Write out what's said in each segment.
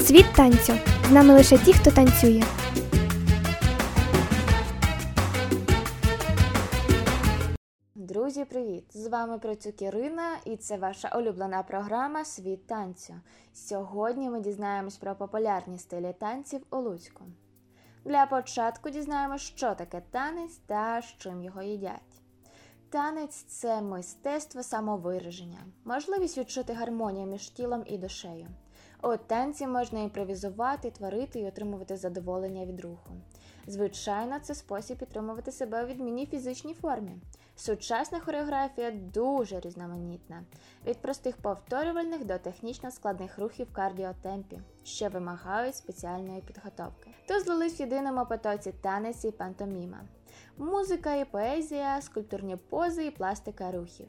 Світ танцю. З нами лише ті, хто танцює. Друзі, привіт! З вами Процюк Ірина і це ваша улюблена програма Світ танцю. Сьогодні ми дізнаємось про популярні стилі танців у Луцьку. Для початку дізнаємось, що таке танець та з чим його їдять. Танець це мистецтво самовираження, можливість відчути гармонію між тілом і душею. У танці можна імпровізувати, творити і отримувати задоволення від руху. Звичайно, це спосіб підтримувати себе у відмінній фізичній формі. Сучасна хореографія дуже різноманітна, від простих повторювальних до технічно складних рухів кардіотемпі, що вимагають спеціальної підготовки. Тут злились в єдиному потоці танець і пантоміма, музика і поезія, скульптурні пози і пластика рухів.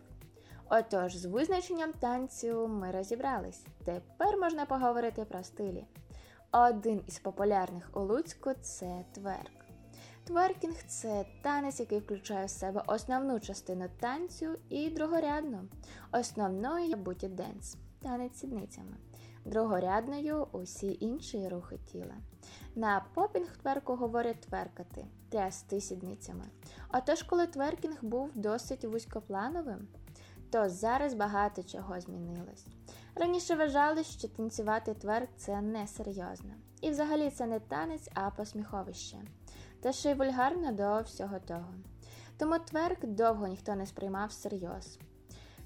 Отож, з визначенням танцю ми розібрались. Тепер можна поговорити про стилі. Один із популярних у Луцьку це тверк. Тверкінг це танець, який включає в себе основну частину танцю і другорядну. Основною є буті денс танець сідницями. Другорядною усі інші рухи тіла. На попінг тверку говорять тверкати, трясти сідницями. Отож, коли тверкінг був досить вузькоплановим, то зараз багато чого змінилось. Раніше вважали, що танцювати тверк це несерйозно. І взагалі це не танець, а посміховище. Та ще й вульгарно до всього того. Тому тверк довго ніхто не сприймав всерйоз.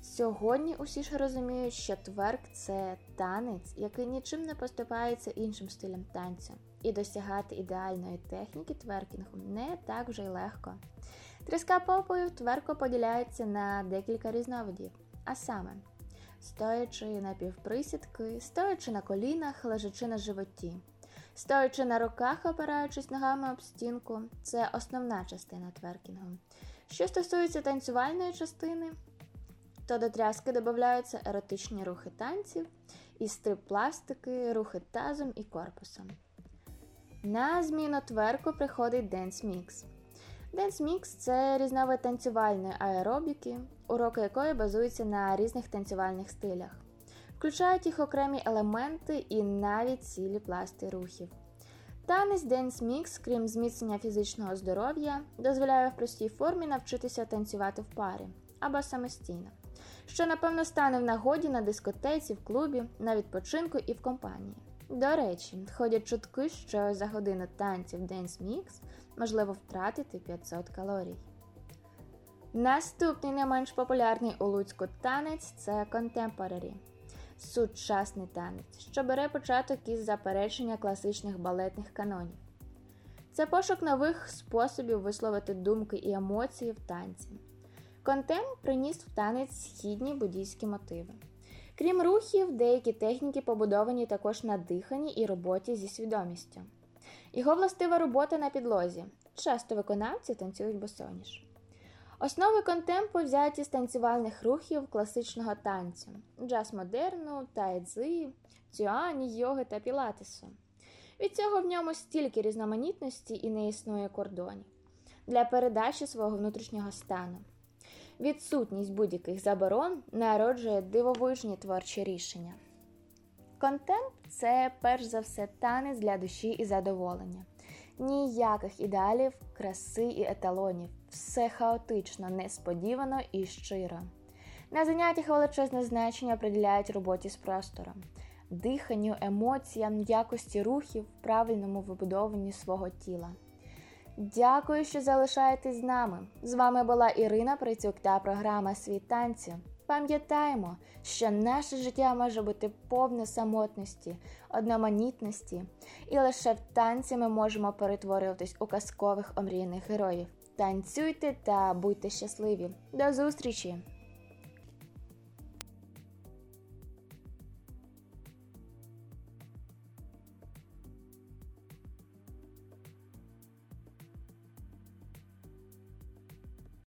Сьогодні усі ж розуміють, що тверк це танець, який нічим не поступається іншим стилям танцю, і досягати ідеальної техніки тверкінгу не так вже й легко. Тріска попою в тверку поділяється на декілька різновидів, а саме стоячи на півприсідки, стоячи на колінах, лежачи на животі. Стоячи на руках, опираючись ногами об стінку, це основна частина тверкінгу. Що стосується танцювальної частини, то до тряски додаються еротичні рухи танців, і стрип-пластики, рухи тазом і корпусом. На зміну тверку приходить Dance Mix. Mix – це різновид танцювальної аеробіки, уроки якої базуються на різних танцювальних стилях. Включають їх окремі елементи і навіть цілі пласти рухів. Танець Mix, крім зміцнення фізичного здоров'я, дозволяє в простій формі навчитися танцювати в парі або самостійно, що, напевно, стане в нагоді на дискотеці, в клубі, на відпочинку і в компанії. До речі, ходять чутки, що за годину танців Dance Mix можливо втратити 500 калорій. Наступний не менш популярний у Луцьку танець це Contemporary – сучасний танець, що бере початок із заперечення класичних балетних канонів. Це пошук нових способів висловити думки і емоції в танці. Контем приніс в танець східні буддійські мотиви. Крім рухів, деякі техніки побудовані також на диханні і роботі зі свідомістю. Його властива робота на підлозі. Часто виконавці танцюють босоніж. Основи контемпу взяті з танцювальних рухів класичного танцю, джаз модерну, тайцзи, цюані, йоги та пілатесу. Від цього в ньому стільки різноманітності і не існує кордонів для передачі свого внутрішнього стану. Відсутність будь-яких заборон народжує дивовижні творчі рішення. Контент це перш за все танець для душі і задоволення. Ніяких ідеалів, краси і еталонів. Все хаотично, несподівано і щиро. На заняттях величезне значення приділяють роботі з простором, диханню, емоціям, якості рухів, правильному вибудовуванні свого тіла. Дякую, що залишаєтесь з нами. З вами була Ірина Прицюк та програма Світ танці. Пам'ятаємо, що наше життя може бути повне самотності, одноманітності, і лише в танці ми можемо перетворюватись у казкових омріяних героїв. Танцюйте та будьте щасливі! До зустрічі!